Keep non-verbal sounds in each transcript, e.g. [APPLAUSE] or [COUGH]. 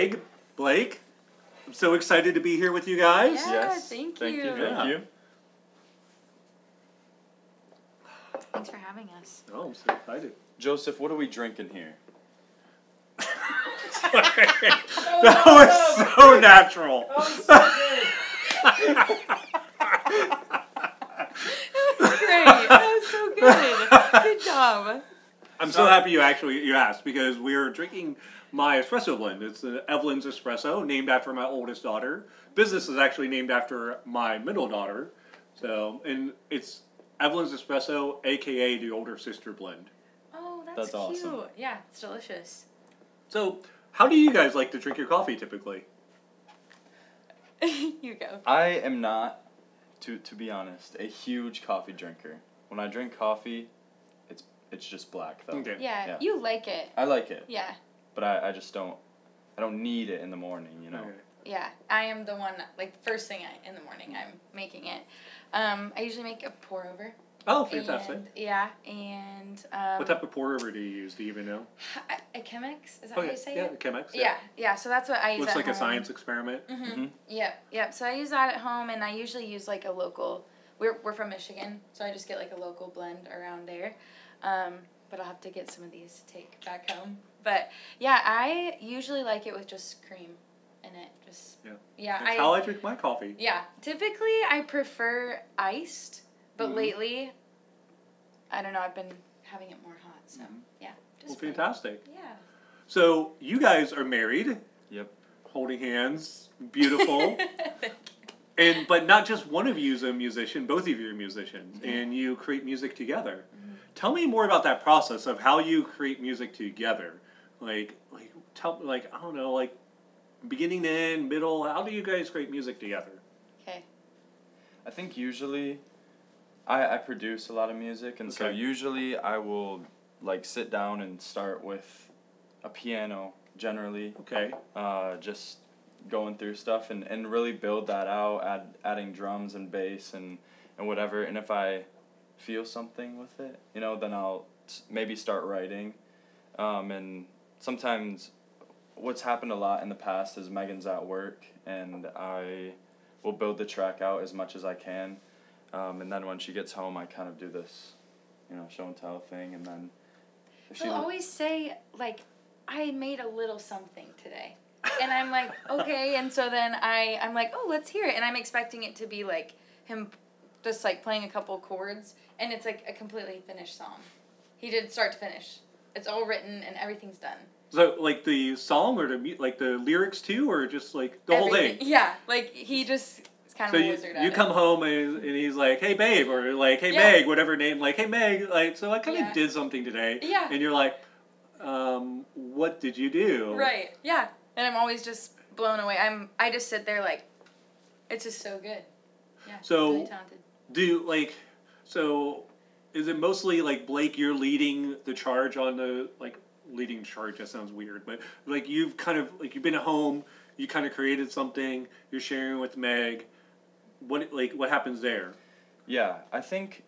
Meg, Blake. I'm so excited to be here with you guys. Yeah, yes. thank Thank you. you. Thank Yeah. you. Thanks for having us. Oh, I'm so excited. Joseph, what are we drinking here? [LAUGHS] that was so natural. [LAUGHS] [LAUGHS] That was great. That was so good. Good job. I'm so happy you actually you asked because we're drinking my espresso blend. It's an Evelyn's espresso, named after my oldest daughter. Business is actually named after my middle daughter. So, and it's Evelyn's espresso, aka the older sister blend. Oh, that's, That's cute. awesome. Yeah, it's delicious. So, how do you guys like to drink your coffee typically? [LAUGHS] you go. I am not, to to be honest, a huge coffee drinker. When I drink coffee, it's it's just black though. Okay. Yeah, Yeah. you like it. I like it, Yeah, but I, I just don't. I don't need it in the morning, you know. Okay. yeah. I am the one, like, first thing I, in the morning, I'm making it. Um, I usually make a pour over. Oh, fantastic. And, yeah, and. Um, what type of pour over do you use? Do you even know? A, a Chemex? Is that how you say yeah, it? Chemex. Yeah, yeah, so that's what I use Looks at like a science experiment. Mm-hmm. Mhm. Yep, yep. So I use that at home, and I usually use like a local. We're we're from Michigan, so I just get like a local blend around there. Um, but I'll have to get some of these to take back home. But yeah, I usually like it with just cream in it. Just Yeah. yeah. That's I how I drink my coffee. yeah. Typically, I prefer iced, but Mhm. lately, I don't know. I've been having it more hot, so Mhm. yeah. Well, Just plain. fantastic. Yeah. So, you guys are married, Yep. holding hands, beautiful. [LAUGHS] And but not just one of you is a musician, both of you are musicians, and you create music together. Tell me more about that process of how you create music together. Like like tell like I don't know, like beginning to end, middle, how do you guys create music together? okay. I think usually, I I produce a lot of music, and so usually I will like sit down and start with a piano generally. Okay. uh, just going through stuff and, and really build that out, add, adding drums and bass and, and whatever. And if I feel something with it, you know, then I'll s- maybe start writing. Um, and sometimes what's happened a lot in the past is Megan's at work and I will build the track out as much as I can. Um, and then when she gets home, I kind of do this, you know, show and tell thing. And then she He'll always say like, "I made a little something today," and I'm like, [LAUGHS] "Okay." And so then I I'm like, "Oh, let's hear it," and I'm expecting it to be like him, just like playing a couple chords, and it's like a completely finished song. He did start to finish. It's all written and everything's done. So like the song or the like the lyrics too, or just like the whole thing. Yeah, like he just is kind So of a you, wizard. you it. come home and, and he's like, "Hey babe," or like, "Hey Yeah. Meg," whatever name, like, "Hey Meg," like, so I kind of Yeah. did something today, Yeah. and you're like, um, "What did you do?" Right. Yeah. And I'm always just blown away. I'm I just sit there like it's just so good. Yeah. So- really talented. Do like, so, is it mostly like Blake? You're leading the charge on the like leading charge. That sounds weird, but like you've kind of like you've been at home. You kind of created something. You're sharing with Meg. What like what happens there? Yeah, I think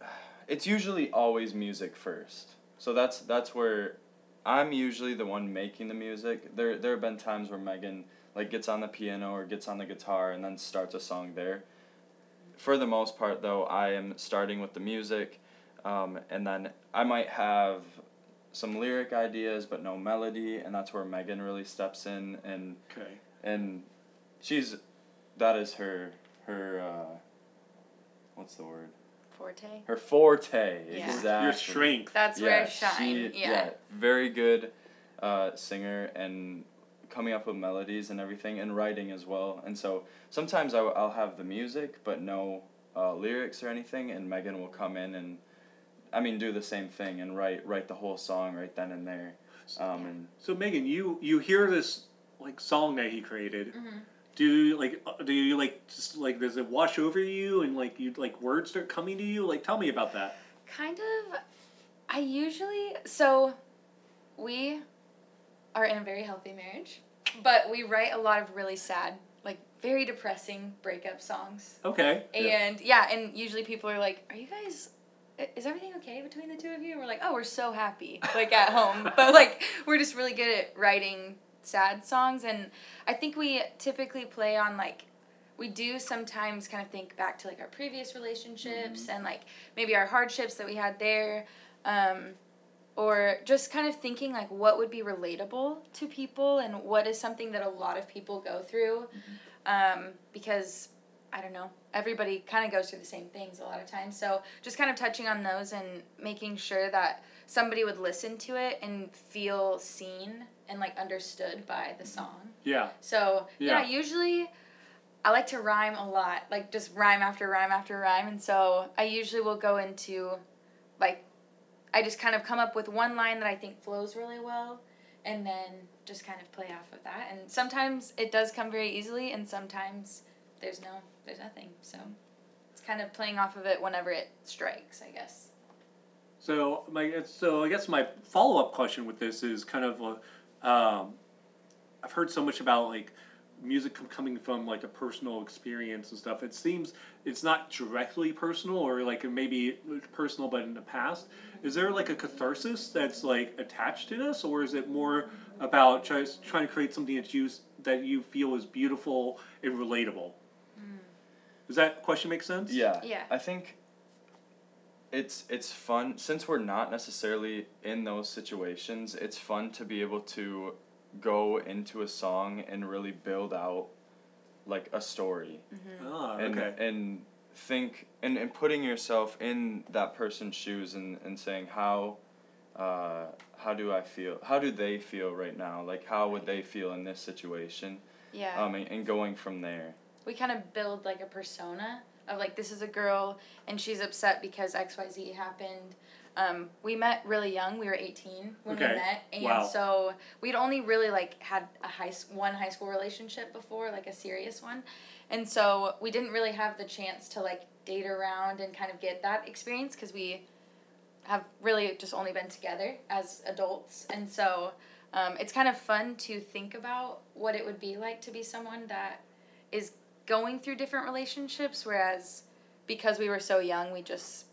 [SIGHS] it's usually always music first. So that's that's where I'm usually the one making the music. There there have been times where Megan like gets on the piano or gets on the guitar and then starts a song there. For the most part though, I am starting with the music um, and then I might have some lyric ideas but no melody and that's where Megan really steps in and Okay. and she's that is her her uh, what's the word Forte. her forte Yeah. exactly Your strength. That's where I she- shine. yeah. very good uh, singer and coming up with melodies and everything and writing as well and so sometimes I'll, I'll have the music but no uh, lyrics or anything and Megan will come in and I mean do the same thing and write write the whole song right then and there um, and So Megan, you you hear this like song that he created. Mhm. Do you like uh, do you like just like does it wash over you and like you like words start coming to you? Like tell me about that. Kind of. I usually so we are in a very healthy marriage, but we write a lot of really sad, like very depressing breakup songs. Okay. And yeah, and usually people are like, "Are you guys is everything okay between the two of you? And we're like, oh, we're so happy, like at home. [LAUGHS] But like, we're just really good at writing sad songs. And I think we typically play on like, we do sometimes kind of think back to like our previous relationships and like maybe our hardships that we had there. Um, or just kind of thinking like what would be relatable to people and what is something that a lot of people go through um, because i don't know everybody kind of goes through the same things a lot of times so just kind of touching on those and making sure that somebody would listen to it and feel seen and like understood by the song Yeah. so yeah. Yeah. usually I like to rhyme a lot, like just rhyme after rhyme after rhyme, and so I usually will go into, like, I just kind of come up with one line that I think flows really well, and then just kind of play off of that. And sometimes it does come very easily, and sometimes there's no, there's nothing. So it's kind of playing off of it whenever it strikes, I guess. So my so I guess my follow up question with this is kind of, uh, um, I've heard so much about like music coming from like a personal experience and stuff. It seems it's not directly personal or like maybe personal, but in the past, is there like a catharsis that's like attached to this, or is it more about try, trying to create something that you that you feel is beautiful and relatable? Hmm. Does that question make sense? Yeah. Yeah. I think it's it's fun since we're not necessarily in those situations. It's fun to be able to go into a song and really build out like a story. Ah, and okay. and think and, and putting yourself in that person's shoes and, and saying how uh, how do I feel how do they feel right now? Like how would they feel in this situation? Yeah. um, and, and going from there. We kind of build like a persona of like this is a girl and she's upset because xyz happened um, we met really young we were 18 when Okay. we met and Wow. so we'd only really like had a high one high school relationship before like a serious one and so we didn't really have the chance to like date around and kind of get that experience because we have really just only been together as adults and so um, it's kind of fun to think about what it would be like to be someone that is going through different relationships whereas because we were so young we just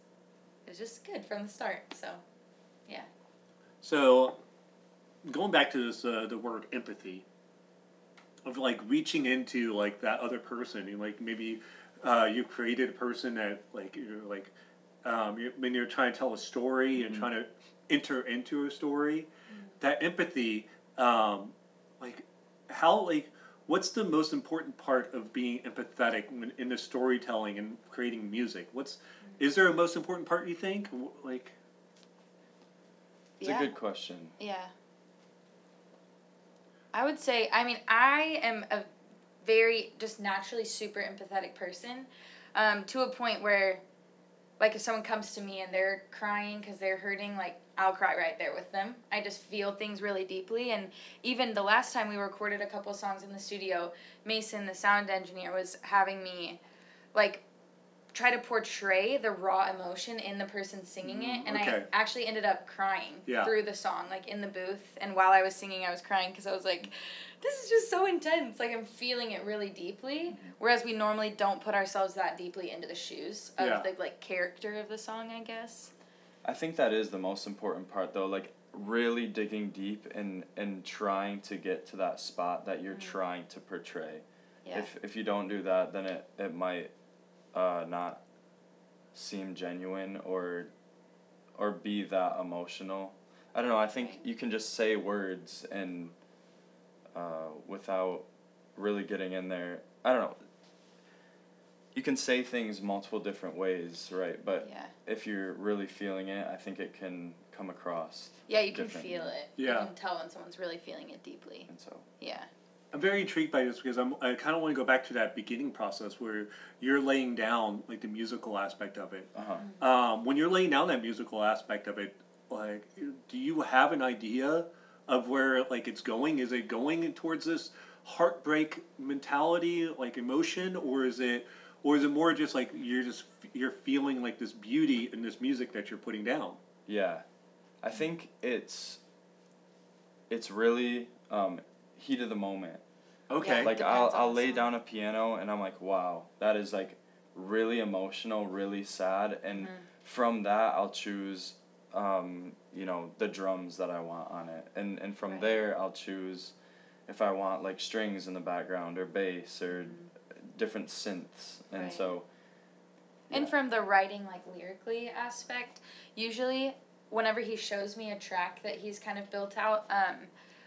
was just good from the start so yeah. So, going back to this, uh, the word empathy, of like reaching into like that other person, and like maybe uh, you created a person that like you're like um, you're, when you're trying to tell a story and Mhm. trying to enter into a story, that empathy, um, like how like what's the most important part of being empathetic when, in the storytelling and creating music? What's is there a most important part you think? Like it's yeah a good question yeah i would say i mean i am a very just naturally super empathetic person um, to a point where like if someone comes to me and they're crying because they're hurting like i'll cry right there with them i just feel things really deeply and even the last time we recorded a couple songs in the studio mason the sound engineer was having me like try to portray the raw emotion in the person singing it and okay. i actually ended up crying Yeah. through the song like in the booth and while i was singing i was crying because i was like this is just so intense like i'm feeling it really deeply mm-hmm. whereas we normally don't put ourselves that deeply into the shoes of Yeah. the like character of the song i guess I think that is the most important part though, like really digging deep and and trying to get to that spot that you're trying to portray. yeah If if you don't do that, then it it might uh, not seem genuine or or be that emotional. I don't know. I think you can just say words and uh, without really getting in there. I don't know. You can say things multiple different ways, right? But yeah if you're really feeling it, I think it can come across. yeah you can feel it Yeah. you can tell when someone's really feeling it deeply And so, yeah I'm very intrigued by this because I'm, I kind of want to go back to that beginning process where you're laying down like the musical aspect of it. uh huh. Mm-hmm. Um, when you're laying down that musical aspect of it, like, do you have an idea of where like it's going? Is it going towards this heartbreak mentality, like emotion, or is it, or is it more just like you're just you're feeling like this beauty in this music that you're putting down? Yeah, I think it's it's really um, heat of the moment. Okay. Yeah. like I'll I'll lay down a piano and I'm like, wow, that is like really emotional, really sad, and Mhm. from that I'll choose um, you know the drums that I want on it, and and from Right. there I'll choose if I want like strings in the background or bass or different synths, and. Right. so And from the writing, like lyrically aspect, usually whenever he shows me a track that he's kind of built out, um,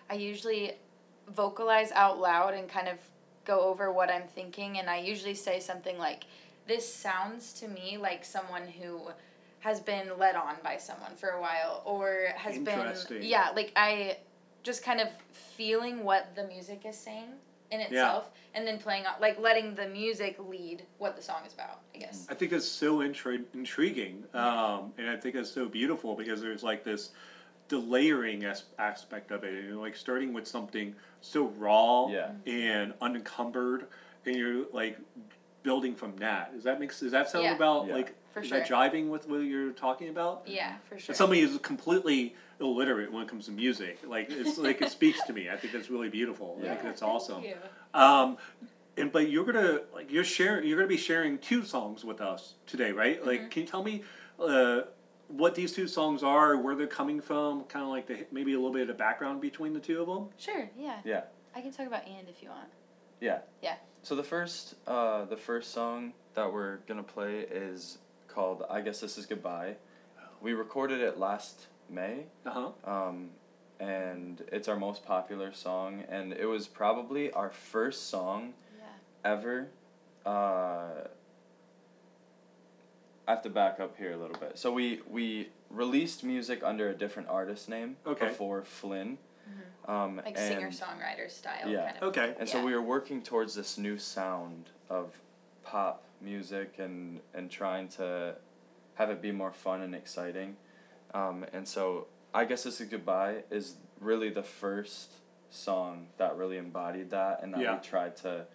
I usually vocalize out loud and kind of go over what I'm thinking. And I usually say something like, This sounds to me like someone who has been led on by someone for a while or has been. Yeah, like I just kind of feeling what the music is saying in itself and then playing out, like letting the music lead what the song is about, I guess. I think it's so intri- intriguing, um, and I think it's so beautiful because there's like this the layering as- aspect of it, and like starting with something so raw Yeah. and unencumbered, and you're like building from that. Does that make does that sound Yeah. about Yeah. like For is sure. that jiving with what you're talking about? Yeah, for sure. As somebody who's completely illiterate when it comes to music, like it's like it speaks to me. I think that's really beautiful. Yeah. think that's thank awesome. you. Um, and but you're gonna like you're sharing you're gonna be sharing two songs with us today, right? Like, Mm-hmm. can you tell me uh, what these two songs are, where they're coming from, kind of like the maybe a little bit of the background between the two of them? Sure, yeah. Yeah. I can talk about and if you want. Yeah. Yeah. So the first uh, the first song that we're gonna play is called I guess this is goodbye. We recorded it last May, Uh huh. um, and it's our most popular song, and it was probably our first song Yeah. ever. Uh, I have to back up here a little bit. So we we released music under a different artist name Okay. before Flynn. Um, Like and singer songwriter style Yeah. kind of. Okay. and so we were working towards this new sound of pop music and and trying to have it be more fun and exciting. Um, and so I guess this is goodbye is really the first song that really embodied that and that Yeah. we tried to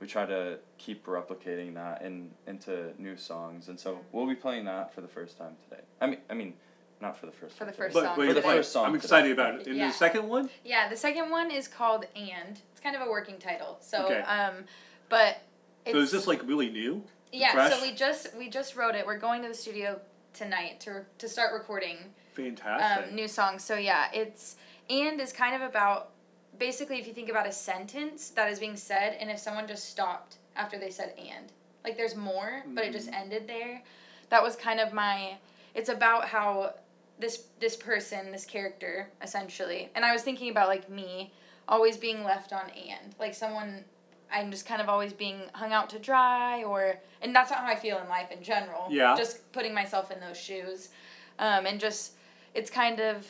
we try to keep replicating that in into new songs and so we'll be playing that for the first time today. I mean I mean not for the first For time the today. first But song wait, For the first song I'm today. excited about it. And Yeah. the second one, Yeah, the second one is called And. It's kind of a working title. So Okay. um but it's so is this like really new? Yeah, fresh? so we just we just wrote it. We're going to the studio tonight to to start recording Fantastic. um, new songs. So yeah, it's and is kind of about basically if you think about a sentence that is being said, and if someone just stopped after they said and, like there's more, but it just ended there. That was kind of my. It's about how this this person, this character, essentially, and I was thinking about like me always being left on and like someone. I'm just kind of always being hung out to dry, or and that's not how I feel in life in general. Yeah. Just putting myself in those shoes, um, and just it's kind of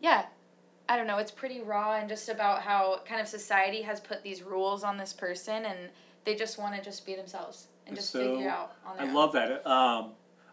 yeah i don't know it's pretty raw and just about how kind of society has put these rules on this person and they just want to just be themselves and just So, figure out on their I own. love that. Um,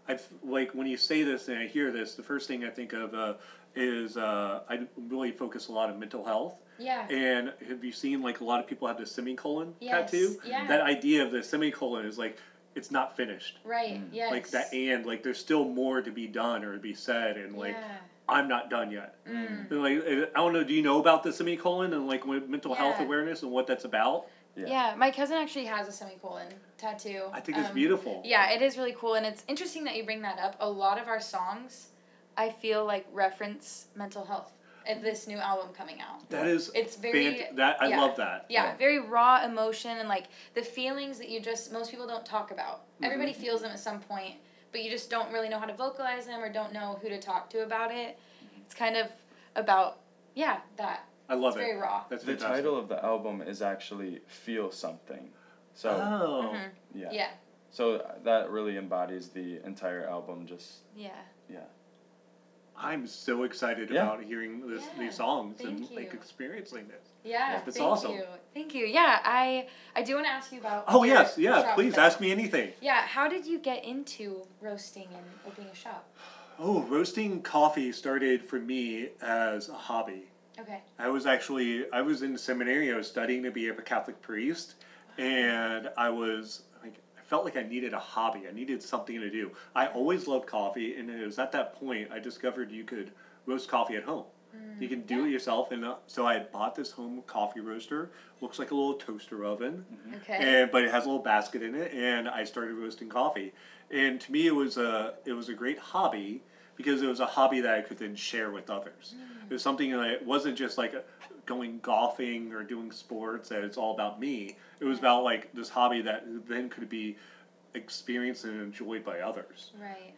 I like when you say this and I hear this. The first thing I think of uh, is uh, I really focus a lot on mental health. yeah And have you seen like a lot of people have the semicolon Yes, tattoo? yeah. That idea of the semicolon is like it's not finished. right yes Like that and like there's still more to be done or to be said and like yeah. I'm not done yet. Mm. Like I don't know, do you know about the semicolon and like with mental health awareness and what that's about? Yeah. yeah my cousin actually has a semicolon tattoo I think it's Um, beautiful. yeah it is really cool and it's interesting that you bring that up a lot of our songs i feel like reference mental health at this new album coming out That is It's very- fant- that I yeah. love that. Yeah, Yeah. very raw emotion and like the feelings that you just most people don't talk about. Everybody feels them at some point, but you just don't really know how to vocalize them or don't know who to talk to about it. It's kind of about yeah, that. I love It's it. very raw. That's The fantastic. title of the album is actually Feel Something. So Oh. Mhm. yeah. Yeah. So that really embodies the entire album just Yeah. yeah. I'm so excited Yeah. about hearing this, Yeah, these songs and thank like experiencing this. Yeah. That's thank awesome. you. Thank you. Yeah, I I do want to ask you about Oh your yes, yeah. Please ask me anything. Yeah, how did you get into roasting and opening a shop? Oh, roasting coffee started for me as a hobby. Okay. I was actually I was in seminary. I was studying to be a Catholic priest, and I was like I felt like I needed a hobby. I needed something to do. I always loved coffee, and it was at that point I discovered you could roast coffee at home. You can do it yourself, and uh, so I bought this home coffee roaster. Looks like a little toaster oven, Okay. and but it has a little basket in it. And I started roasting coffee, and to me it was a it was a great hobby because it was a hobby that I could then share with others. It was something that it wasn't just like going golfing or doing sports that it's all about me. It was about like this hobby that then could be experienced and enjoyed by others right.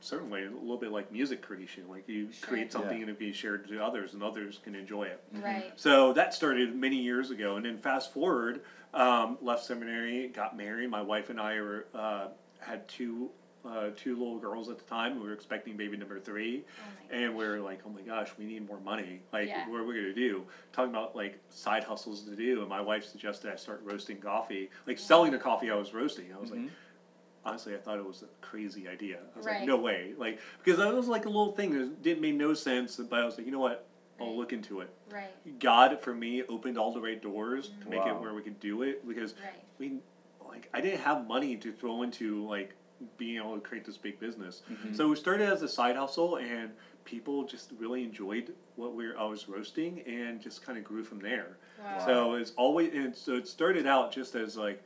certainly a little bit like music creation like you Sure. create something Yeah. and it be shared to others and others can enjoy it Right. so that started many years ago and then fast forward um, left seminary got married my wife and i were uh, had two uh, two little girls at the time we were expecting baby number three Oh and we are like oh my gosh we need more money like Yeah. what are we going to do talking about like side hustles to do and my wife suggested i start roasting coffee like selling the coffee i was roasting i was like Mhm. honestly, I thought it was a crazy idea. I was Right. like, no way, like because that was like a little thing that didn't make no sense. But I was like, you know what, I'll Right. look into it. Right. God for me opened all the right doors to make it where we could do it because Right. we like I didn't have money to throw into like being able to create this big business. Mhm. So we started as a side hustle and people just really enjoyed what we were, I was roasting and just kind of grew from there. Wow. So it's always and so it started out just as like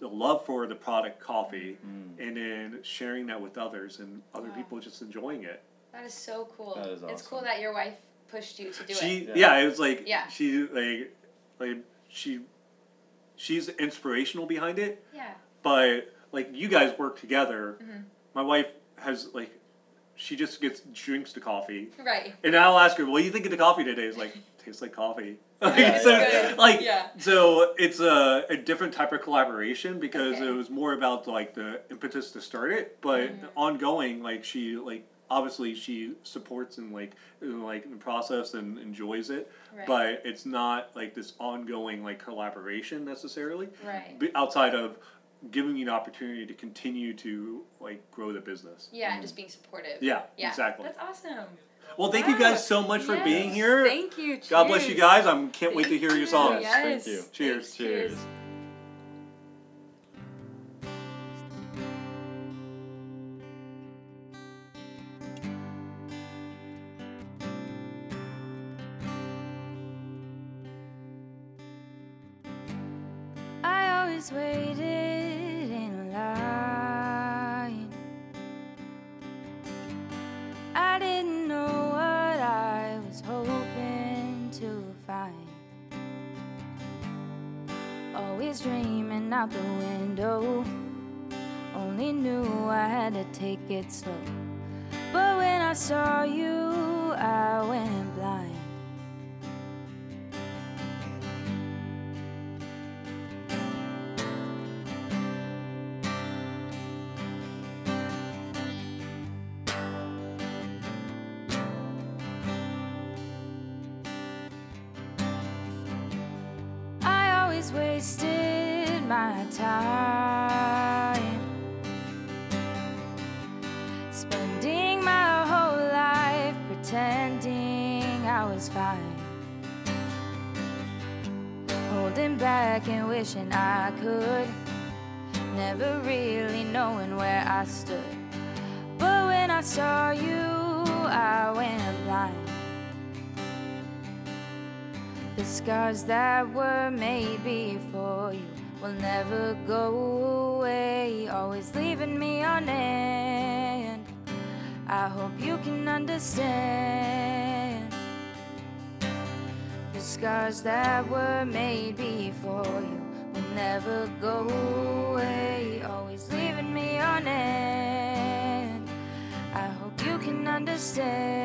the love for the product coffee Mm. and then sharing that with others and other Wow. people just enjoying it. That is so cool. That is It's cool that your wife pushed you to do she it. yeah. Yeah. it was like Yeah. she like like she she's inspirational behind it, Yeah. but like you guys work together. Mhm. My wife has like she just gets drinks the coffee. Right. And I'll ask her, "What do you think of the coffee today?" It's like [LAUGHS] tastes like coffee. [LAUGHS] Yeah, [LAUGHS] so, like Yeah. so it's a, a different type of collaboration because Okay. it was more about like the impetus to start it, but Mhm. ongoing like she like obviously she supports and like in, like the process and enjoys it, Right. but it's not like this ongoing like collaboration necessarily Right. outside of giving you an opportunity to continue to like grow the business. Yeah, and mm. just being supportive. Yeah, Yeah. exactly. That's awesome. Well, thank you guys so much for Yes. being here. Thank you. God bless you guys. I can't wait to Thank hear your songs. Yes, thank you. Cheers. Cheers. I Dreaming out the window. Only knew I had to take it slow. But when I saw you, I went spending my whole life pretending I was fine, holding back and wishing I could, never really knowing where I stood. But when I saw you, I went blind. The scars that were made before you will never go away, always leaving me on end. I hope you can understand. The scars that were made before you will never go away, always leaving me on end. I hope you can understand.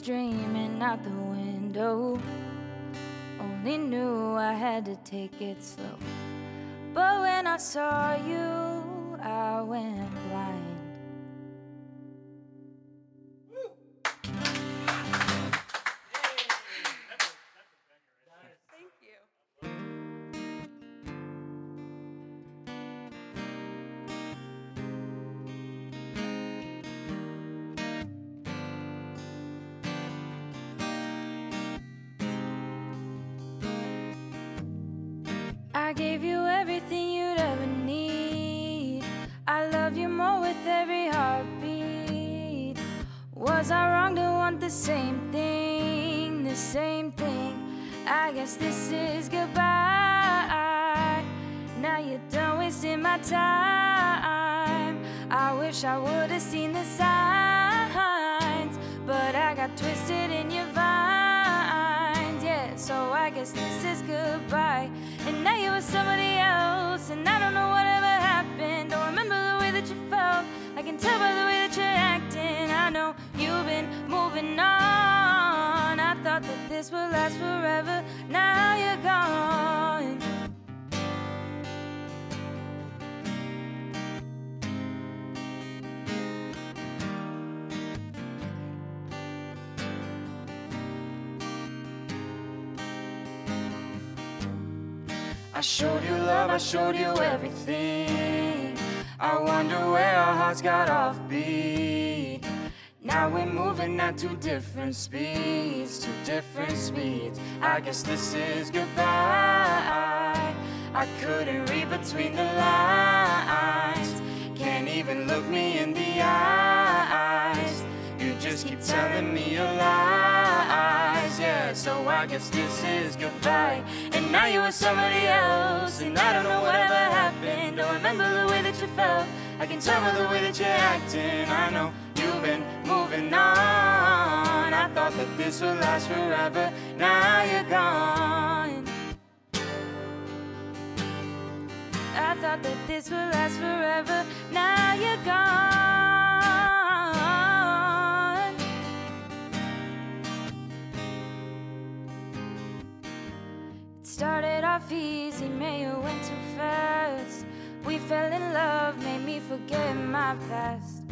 Dreaming out the window. Only knew I had to take it slow. But when I saw you, Was I wrong to want the same thing, the same thing? I guess this is goodbye. Now you're done wasting my time. I wish I would have seen the signs, but I got twisted in your vines. Yeah, so I guess this is goodbye. And now you're with somebody else, and I don't know whatever happened. Don't remember the way that you felt. I can tell by the way that you're acting. I know moving on. I thought that this would last forever. Now you're gone. I showed you love, I showed you everything. I wonder where our hearts got off beat. Now we're moving at two different speeds, two different speeds. I guess this is goodbye. I couldn't read between the lines. Can't even look me in the eyes. You just keep telling me your lies, yeah. So I guess this is goodbye. And now you're somebody else, and I don't know whatever happened. Don't remember the way that you felt. I can tell by the way that you're acting. I know you've been moving on. I thought that this would last forever. Now you're gone. I thought that this would last forever. Now you're gone. It started off easy, man, you went too fast. We fell in love, made me forget my past.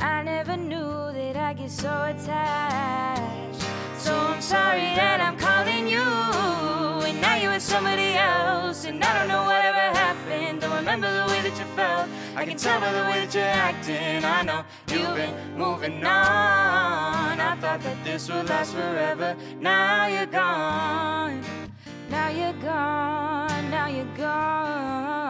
I never knew that I get so attached. So I'm sorry that I'm calling you. And now you're with somebody else. And I don't know whatever happened. Don't remember the way that you felt. I can tell by the way that you're acting. I know you've been moving on. I thought that this would last forever. Now you're gone. Now you're gone. Now you're gone.